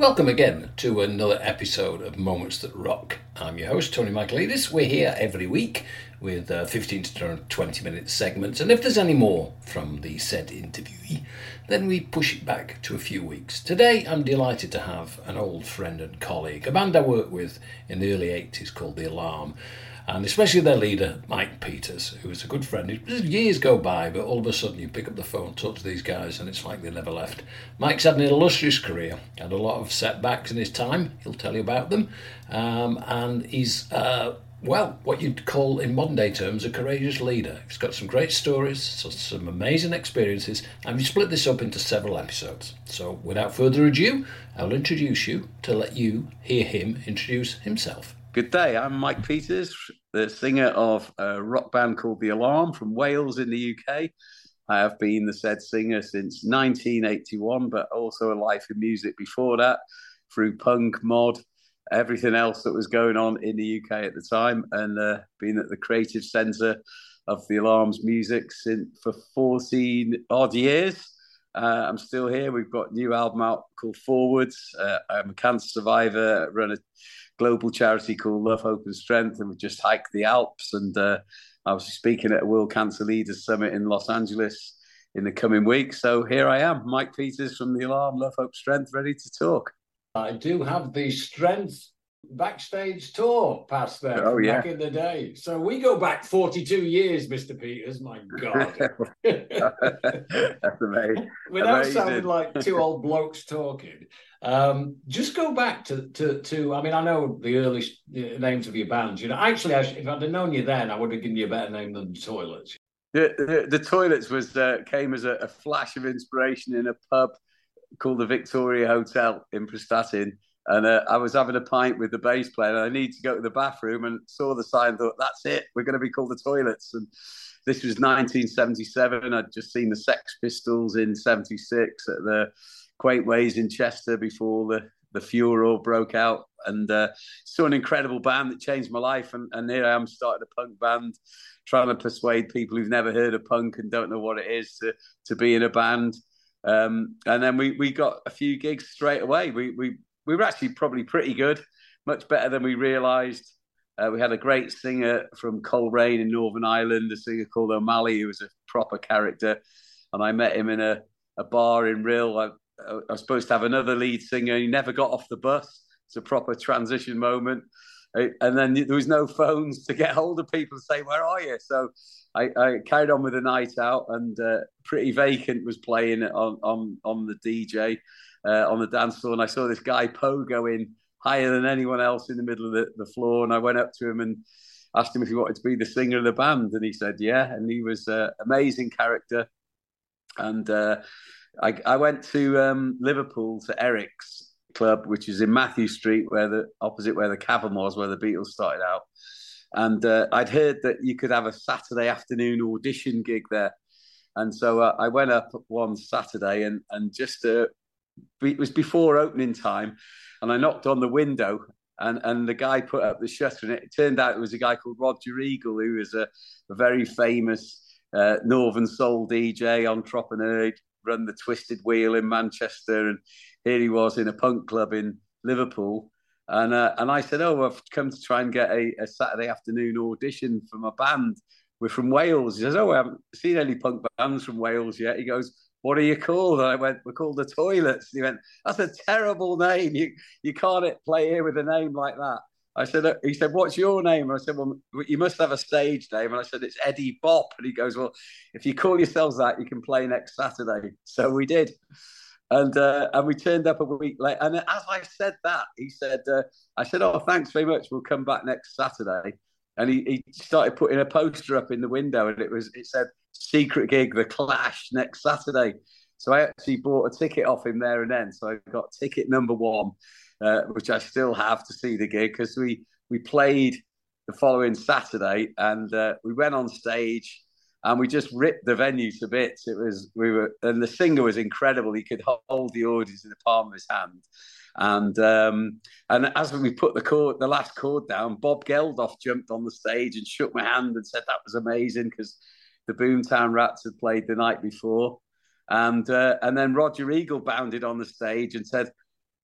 Welcome again to another episode of Moments That Rock. I'm your host, Tony Michaelides. We're here every week with uh, 15 to 20 minute segments, and if there's any more from the said interviewee, then we push it back to a few weeks. Today, I'm delighted to have an old friend and colleague, a band I worked with in the early 80s called The Alarm and especially their leader, Mike Peters, who was a good friend. Years go by, but all of a sudden you pick up the phone, talk to these guys, and it's like they never left. Mike's had an illustrious career, had a lot of setbacks in his time. He'll tell you about them, um, and he's. Uh, well, what you'd call in modern day terms a courageous leader. He's got some great stories, some amazing experiences, and we split this up into several episodes. So, without further ado, I'll introduce you to let you hear him introduce himself. Good day. I'm Mike Peters, the singer of a rock band called The Alarm from Wales in the UK. I have been the said singer since 1981, but also a life in music before that through punk, mod, everything else that was going on in the UK at the time, and uh, been at the creative centre of The Alarm's music since for 14 odd years. Uh, I'm still here. We've got new album out called Forwards. Uh, I'm a cancer survivor. Run a global charity called Love, Hope and Strength, and we just hiked the Alps. And uh, I was speaking at a World Cancer Leaders Summit in Los Angeles in the coming weeks. So here I am, Mike Peters from the Alarm, Love, Hope, Strength, ready to talk. I do have the strength backstage tour past there oh, yeah. back in the day. So we go back 42 years, Mr. Peters. My God. That's amazing. Without amazing. sounding like two old blokes talking, um, just go back to, to, to, I mean, I know the early names of your bands. You know, actually, if I'd have known you then, I would have given you a better name than the Toilets. The, the, the Toilets was uh, came as a, a flash of inspiration in a pub called the Victoria Hotel in Prestatyn and uh, I was having a pint with the bass player, and I need to go to the bathroom, and saw the sign. Thought that's it. We're going to be called the Toilets. And this was 1977. I'd just seen the Sex Pistols in '76 at the Quaintways in Chester before the the furor broke out, and uh, saw an incredible band that changed my life. And, and here I am, starting a punk band, trying to persuade people who've never heard of punk and don't know what it is to to be in a band. Um, and then we we got a few gigs straight away. We we we were actually probably pretty good, much better than we realised. Uh, we had a great singer from Coleraine in Northern Ireland, a singer called O'Malley, who was a proper character. And I met him in a, a bar in Rhyl. I, I, was supposed to have another lead singer. He never got off the bus. It's a proper transition moment. And then there was no phones to get hold of people to say, Where are you? So I, I carried on with the night out, and uh, Pretty Vacant was playing on, on, on the DJ uh, on the dance floor, and I saw this guy pogoing higher than anyone else in the middle of the, the floor, and I went up to him and asked him if he wanted to be the singer of the band, and he said yeah, and he was an uh, amazing character, and uh, I, I, went to um, Liverpool to Eric's club, which is in Mathew Street, where the opposite where the Cavern was, where the Beatles started out. And uh, I'd heard that you could have a Saturday afternoon audition gig there, and so uh, I went up one Saturday and and just uh, it was before opening time, and I knocked on the window, and and the guy put up the shutter, and it turned out it was a guy called Roger Eagle, who was a, a very famous uh, Northern Soul DJ, entrepreneur, run the Twisted Wheel in Manchester, and here he was in a punk club in Liverpool. And uh, and I said, oh, I've come to try and get a, a Saturday afternoon audition for my band. We're from Wales. He says, oh, I haven't seen any punk bands from Wales yet. He goes, what are you called? And I went, we're called the Toilets. And he went, that's a terrible name. You you can't play here with a name like that. I said, uh, he said, what's your name? And I said, well, you must have a stage name. And I said, it's Eddie Bop. And he goes, well, if you call yourselves that, you can play next Saturday. So we did. And uh, and we turned up a week later. And as I said that, he said, uh, I said, oh, thanks very much. We'll come back next Saturday. And he, he started putting a poster up in the window, and it was it said secret gig, The Clash, next Saturday. So I actually bought a ticket off him there and then. So I got ticket number one, uh, which I still have to see the gig because we we played the following Saturday and uh, we went on stage and we just ripped the venue to bits. It was we were and the singer was incredible. He could hold the audience in the palm of his hand. And um, and as we put the chord, the last chord down, Bob Geldof jumped on the stage and shook my hand and said that was amazing because the Boomtown Rats had played the night before. And uh, and then Roger Eagle bounded on the stage and said,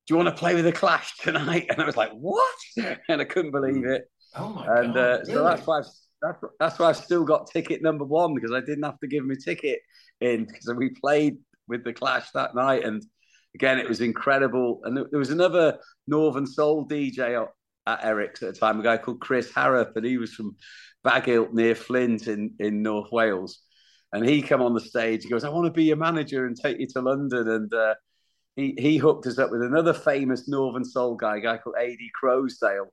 do you want to play with the Clash tonight?" And I was like, "What?" And I couldn't believe it. Oh my and, god! uh, really? so that's why I've, that's, that's why I've still got ticket number one because I didn't have to give him a ticket in because we played with the Clash that night, and again it was incredible. And there was another Northern Soul DJ at Eric's at the time, a guy called Chris Harrop, and he was from Bagillt near Flint in in North Wales. And he came on the stage. He goes, "I want to be your manager and take you to London." And uh, he he hooked us up with another famous Northern Soul guy, a guy called Ady Croasdell,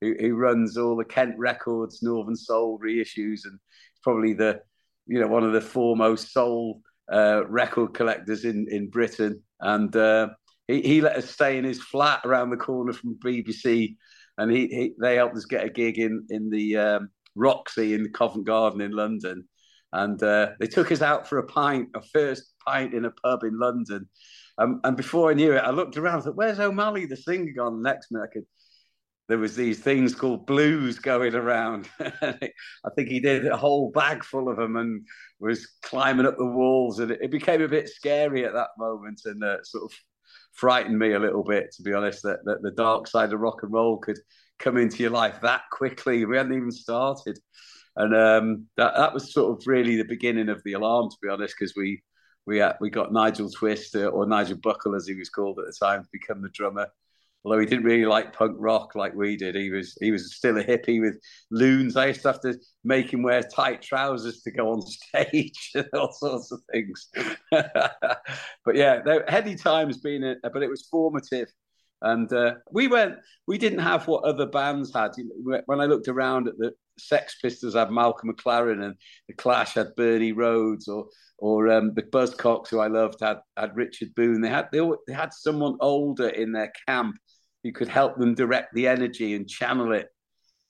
who, who runs all the Kent Records Northern Soul reissues, and probably the you know one of the foremost soul uh, record collectors in in Britain. And uh, he he let us stay in his flat around the corner from BBC, and he, he they helped us get a gig in in the um, Roxy in Covent Garden in London. And uh, they took us out for a pint, a first pint in a pub in London. Um, and before I knew it, I looked around. I thought, "Where's O'Malley, the singer, gone?" Next minute, I could there was these things called blues going around. I think he did a whole bag full of them and was climbing up the walls, and it, became a bit scary at that moment and uh, sort of frightened me a little bit, to be honest. That, that the dark side of rock and roll could come into your life that quickly. We hadn't even started, and um, that that was sort of really the beginning of the alarm, to be honest, because we we had, we got Nigel Twist uh, or Nigel Buckle as he was called at the time to become the drummer although he didn't really like punk rock like we did. He was he was still a hippie with loons. I used to have to make him wear tight trousers to go on stage and all sorts of things. but yeah, heady times being it, but it was formative. And uh, we went. We didn't have what other bands had. When I looked around at the Sex Pistols, had Malcolm McLaren, and the Clash had Bernie Rhodes, or or um, the Buzzcocks, who I loved, had had Richard Boon. They had they, they had someone older in their camp who could help them direct the energy and channel it.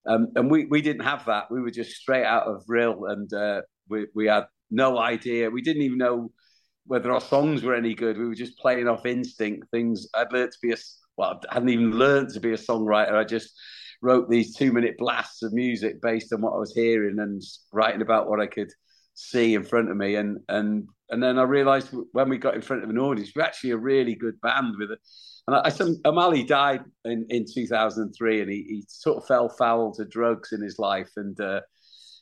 Um, and we, we didn't have that. We were just straight out of Rhyl and uh, we, we had no idea. We didn't even know whether our songs were any good. We were just playing off instinct. Things I'd learned to be a, well, I hadn't even learned to be a songwriter. I just wrote these two minute blasts of music based on what I was hearing and writing about what I could see in front of me. And, and, and then I realized when we got in front of an audience, we're actually a really good band with it. and I, I O'Malley died in, in 2003, and he, he sort of fell foul to drugs in his life, and uh,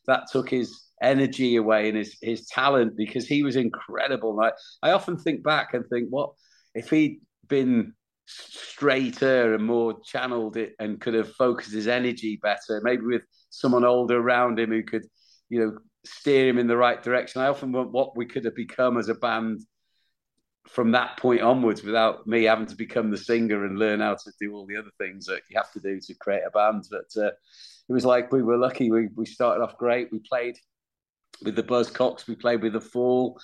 that took his energy away and his his talent because he was incredible. I, I often think back and think, what if he'd been straighter and more channeled it and could have focused his energy better, maybe with someone older around him who could, you know, steer him in the right direction. I often want what we could have become as a band from that point onwards without me having to become the singer and learn how to do all the other things that you have to do to create a band. But uh, it was like we were lucky. We we started off great. We played with the Buzzcocks. We played with the Fall.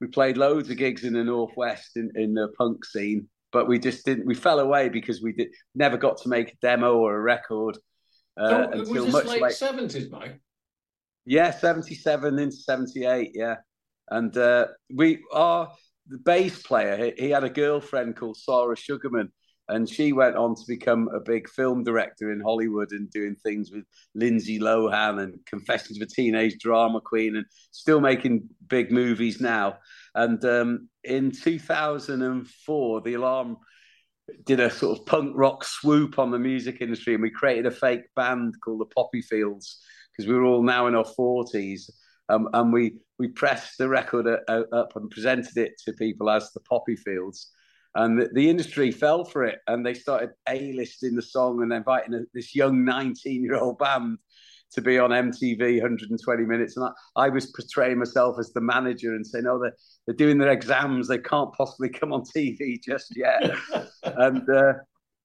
We played loads of gigs in the northwest in, in the punk scene, but we just didn't. We fell away because we did never got to make a demo or a record uh, oh, until was much late seventies, Mike. Yeah, seventy seven into seventy eight. Yeah, and uh, we are the bass player, he, he, had a girlfriend called Sara Sugarman, and she went on to become a big film director in Hollywood and doing things with Lindsay Lohan and Confessions of a Teenage Drama Queen, and still making big movies now. And um, in 2004, The Alarm did a sort of punk rock swoop on the music industry, and we created a fake band called the Poppy Fields because we were all now in our 40s um, and we we pressed the record a, a, up and presented it to people as the Poppy Fields, and the, the industry fell for it, and they started a-listing the song and inviting a, this young 19-year-old band to be on MTV 120 minutes, and I, I, was portraying myself as the manager and saying, "Oh, they're they're doing their exams, they can't possibly come on TV just yet," and. Uh,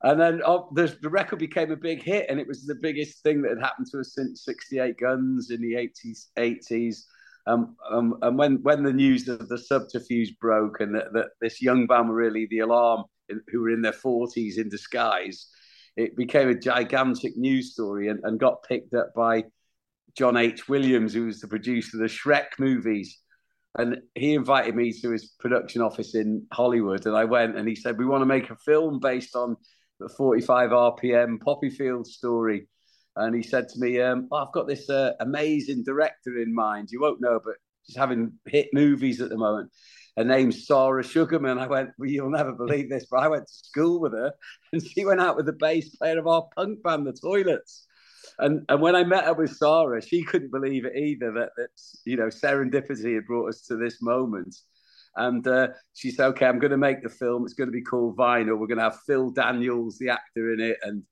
and then oh, the, the, record became a big hit, and it was the biggest thing that had happened to us since 68 Guns in the 80s. 80s. Um, um, and when, when the news of the subterfuge broke and that, that this young band were really the alarm, who were in their 40s in disguise, it became a gigantic news story and, and got picked up by John H. Williams, who was the producer of the Shrek movies. And he invited me to his production office in Hollywood, and I went. And he said, "We want to make a film based on 45 RPM Poppy Field story. And he said to me, um, oh, I've got this uh, amazing director in mind. You won't know, but she's having hit movies at the moment. her name's Sara Sugarman. I went, well, you'll never believe this, but I went to school with her, and she went out with the bass player of our punk band, The Toilets. And and when I met her with Sara, she couldn't believe it either that that you know serendipity had brought us to this moment. And uh, she said, "Okay, I'm going to make the film. It's going to be called Vinyl. We're going to have Phil Daniels, the actor, in it, and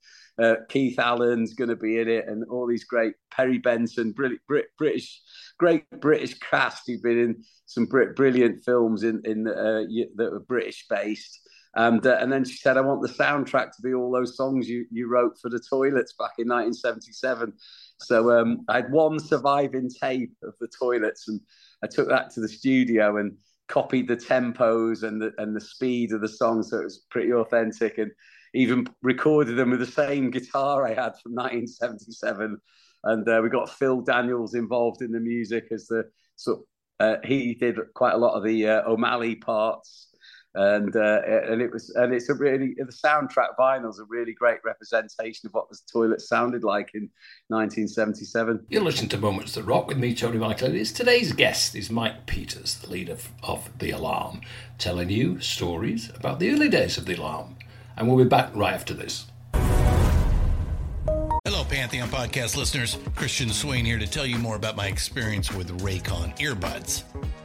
uh, Keith Allen's going to be in it, and all these great Perry Benson, Brit, Brit, British, great British cast who've been in some br- brilliant films in in uh, that were British based. And uh, and then she said, I want the soundtrack to be all those songs you you wrote for the toilets back in 1977. So um, I had one surviving tape of the toilets, and I took that to the studio and copied the tempos and the and the speed of the song, so it was pretty authentic. And even recorded them with the same guitar I had from 1977. And uh, we got Phil Daniels involved in the music as the so uh, he did quite a lot of the uh, O'Malley parts. And uh, and it was and it's a really the soundtrack vinyl is a really great representation of what the toilet sounded like in 1977. You're listening to Moments That Rock with me, Tony Michaelides. Today's guest is Mike Peters, the leader of The Alarm, telling you stories about the early days of The Alarm and we'll be back right after this. Hello, Pantheon podcast listeners. Christian Swain here to tell you more about my experience with Raycon earbuds.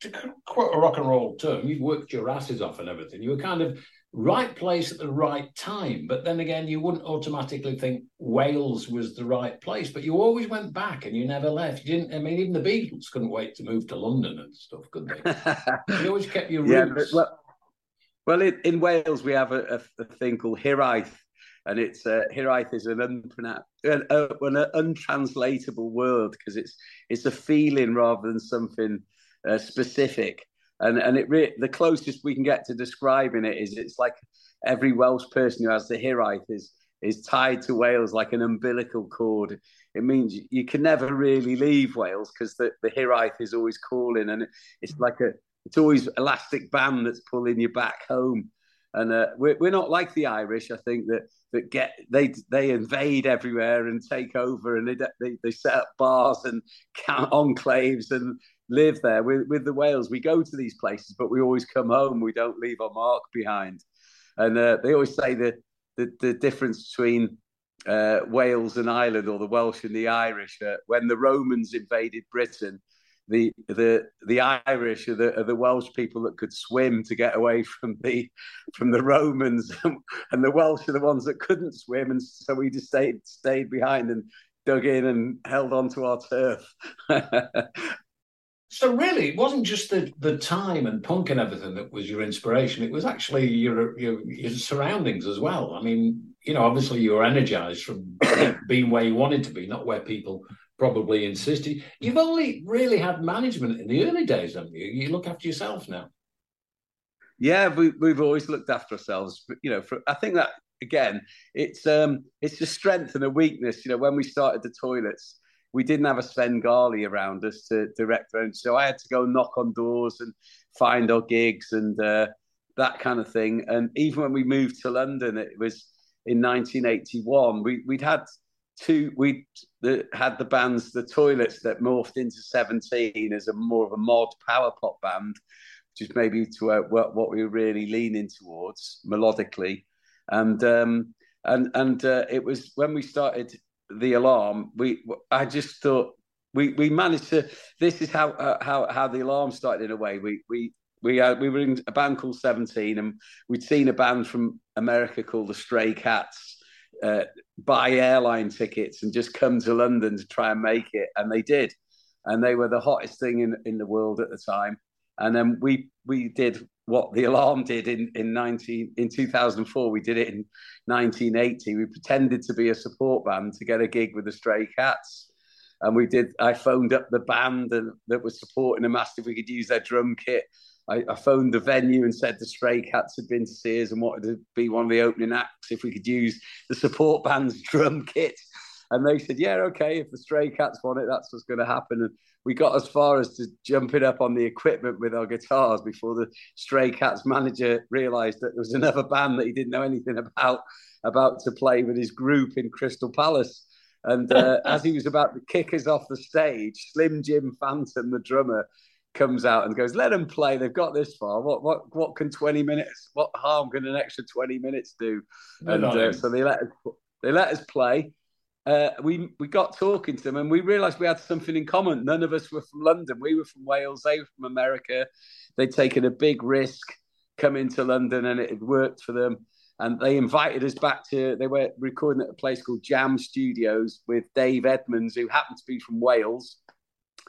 To quote a rock and roll term, you've worked your asses off and everything. You were kind of right place at the right time. But then again, you wouldn't automatically think Wales was the right place, but you always went back and you never left. You didn't, I mean, even the Beatles couldn't wait to move to London and stuff, could they? you always kept your yeah, roots. But, well, well in, in, Wales, we have a, a, a thing called Hiraeth. And it's uh, Hiraeth is an, unpronounce, an, uh, an untranslatable word because it's it's a feeling rather than something uh, specific and and it re- the closest we can get to describing it is it's like every Welsh person who has the Hiraeth is is tied to Wales like an umbilical cord. It means you can never really leave Wales because the, the Hiraeth is always calling, and it's like a it's always elastic band that's pulling you back home. And uh, we're we're not like the Irish. I think that that get they they invade everywhere and take over, and they they, they set up bars and count enclaves and live there. With, with the Wales, we go to these places, but we always come home. We don't leave our mark behind. And uh, they always say that the, the difference between uh, Wales and Ireland, or the Welsh and the Irish. Uh, when the Romans invaded Britain, the the the Irish are the, are the Welsh people that could swim to get away from the from the Romans, and the Welsh are the ones that couldn't swim, and so we just stayed stayed behind and dug in and held on to our turf. so really, it wasn't just the, the time and punk and everything that was your inspiration. It was actually your, your your surroundings as well. I mean, you know, obviously you were energized from being where you wanted to be, not where people probably insisted. You've only really had management in the early days, haven't you? You look after yourself now. Yeah, we, we've always looked after ourselves. But, you know, for, I think that again, it's um, it's a strength and a weakness. You know, when we started the toilets, we didn't have a Svengali around us to direct our. So I had to go knock on doors and find our gigs and uh, that kind of thing. And even when we moved to London, it was in 1981. We, we'd had two, we had the bands, the Toilets, that morphed into 17 as a more of a mod power pop band, which is maybe to uh, what, what we were really leaning towards melodically and um, and and uh, it was when we started the alarm. We I just thought we we managed to. This is how uh, how how the alarm started in a way. We we. We uh, we were in a band called Seventeen, and we'd seen a band from America called the Stray Cats uh, buy airline tickets and just come to London to try and make it, and they did, and they were the hottest thing in in the world at the time. And then we we did what the alarm did in in 19 in 2004 we did it in 1980 we pretended to be a support band to get a gig with the stray cats. And we did i phoned up the band and, that was supporting them asked if we could use their drum kit. I, I, phoned the venue and said the stray cats had been to see us and wanted to be one of the opening acts. If we could use the support band's drum kit and they said yeah okay if the stray cats want it that's what's going to happen and we got as far as to jumping up on the equipment with our guitars before the Stray Cats manager realised that there was another band that he didn't know anything about about to play with his group in Crystal Palace. And uh, as he was about to kick us off the stage, Slim Jim Phantom, the drummer, comes out and goes, "Let them play. They've got this far. What what what can twenty minutes? What harm can an extra twenty minutes do?" and uh, so they let us, they let us play uh, we we got talking to them and we realised we had something in common. None of us were from London. We were from Wales. They were from America. They'd taken a big risk coming to London, and it had worked for them. And they invited us back to. They were recording at a place called Jam Studios with Dave Edmunds, who happened to be from Wales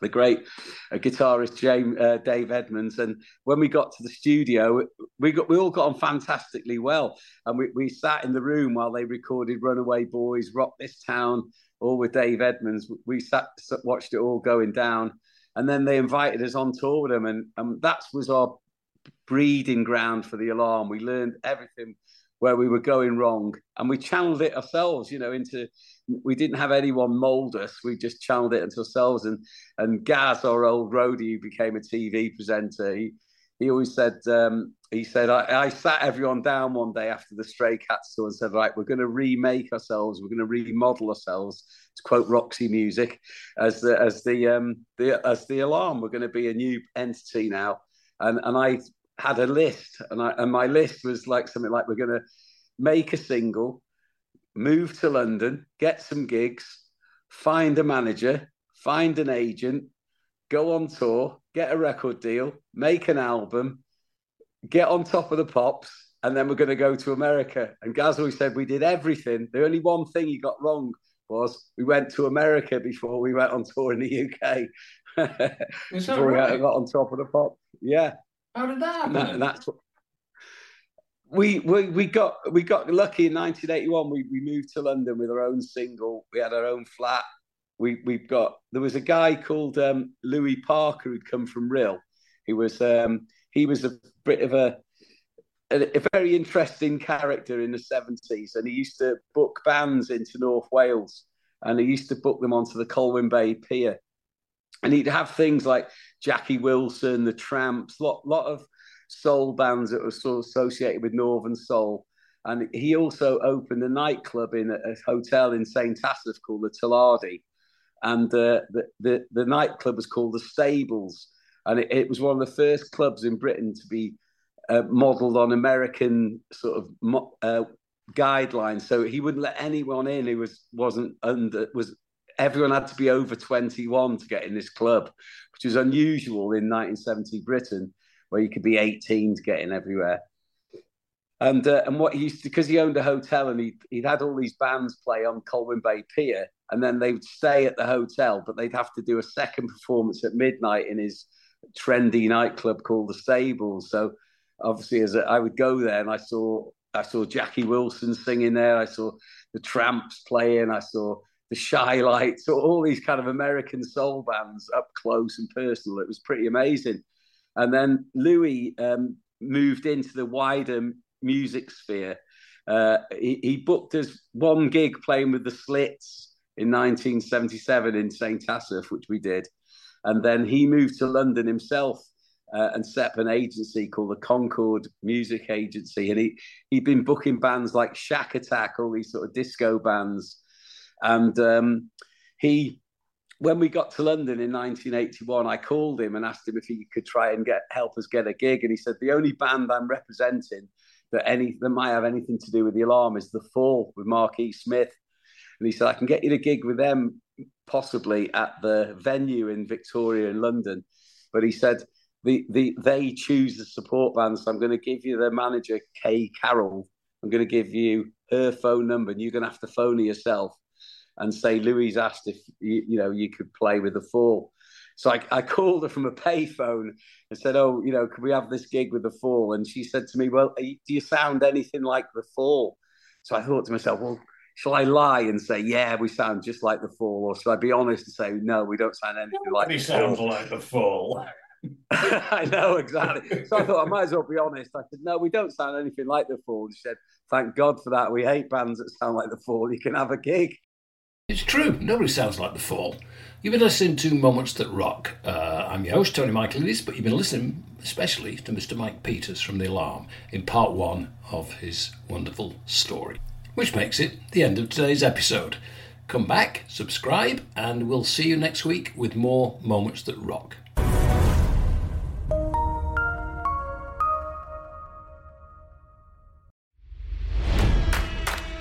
the great uh, guitarist James uh, Dave Edmunds. And when we got to the studio, we got we all got on fantastically well, and we, we sat in the room while they recorded "Runaway Boys," "Rock This Town," all with Dave Edmunds. We sat watched it all going down, and then they invited us on tour with them, and and that was our breeding ground for the alarm. We learned everything where we were going wrong. And we channeled it ourselves you know into we didn't have anyone mold us. We just channeled it into ourselves. And and gaz our old roadie who became a tv presenter he he always said um, he said I, I, sat everyone down one day after the stray cats tour and said right we're going to remake ourselves. We're going to remodel ourselves to quote roxy music as the as the um the as the alarm. We're going to be a new entity now. And and i had a list, and I and my list was like something like we're going to make a single, move to London, get some gigs, find a manager, find an agent, go on tour, get a record deal, make an album, get on top of the pops, and then we're going to go to America. And Gaz always said we did everything. The only one thing he got wrong was we went to America before we went on tour in the UK. before right? we got on top of the pop. Yeah. How did that happen? That, that's what, we, we we got we got lucky in 1981. We we moved to London with our own single. We had our own flat. We we got there was a guy called um, Louis Parker who'd come from Rhyl. He was um, he was a bit of a, a, a very interesting character in the 70s, and he used to book bands into North Wales, and he used to book them onto the Colwyn Bay Pier and he'd have things like Jackie Wilson, the Tramps, lot lot of soul bands that were sort of associated with Northern Soul. And he also opened a nightclub in a, a hotel in St. Asaph called the Talardy. And uh, the, the, the nightclub was called the Stables. And it, it was one of the first clubs in Britain to be uh, modelled on American sort of uh, guidelines, so he wouldn't let anyone in who was wasn't under was. Everyone had to be over 21 to get in this club, which was unusual in 1970 Britain, where you could be 18 to get in everywhere. And uh, and what he used to because he owned a hotel and he he'd had all these bands play on Colwyn Bay Pier, and then they would stay at the hotel, but they'd have to do a second performance at midnight in his trendy nightclub called the Stables. So obviously, as a, I would go there and I saw I saw Jackie Wilson singing there, I saw the Tramps playing, I saw the Chi-Lites, so all these kind of American soul bands up close and personal. It was pretty amazing. And then Louis um, moved into the wider music sphere. Uh, he, he, booked us one gig playing with the Slits in 1977 in St. Asaph, which we did. And then he moved to London himself uh, and set up an agency called the Concord Music Agency. And he, he'd been booking bands like Shakatak, all these sort of disco bands. And um, he, when we got to London in 1981, I called him and asked him if he could try and get help us get a gig. And he said, The only band I'm representing that any that might have anything to do with the alarm is the fall with Mark E. Smith. And he said, I can get you a gig with them possibly at the venue in Victoria in London. But he said the, the they choose the support band. So I'm going to give you the manager, Kay Carroll. I'm going to give you her phone number, and you're going to have to phone her yourself and say Louis asked if you, you know you could play with the Fall. So I, I called her from a payphone and said, "Oh, you know, can we have this gig with the Fall?" And she said to me, "Well, you, do you sound anything like the Fall?" So I thought to myself, "Well, shall I lie and say, yeah, we sound just like the Fall, or should I be honest and say, no, we don't sound anything Nobody like the sounds fall. like the Fall." I know exactly. So I thought I might as well be honest. I said, no, we don't sound anything like the Fall. She said, thank God for that. We hate bands that sound like the Fall. You can have a gig. It's true. Nobody sounds like the Fall. You've been listening to Moments That Rock. Uh, I'm your host, Tony Michaelides, but you've been listening especially to Mr. Mike Peters from The Alarm in part one of his wonderful story, which makes it the end of today's episode. Come back, subscribe, and we'll see you next week with more Moments That Rock.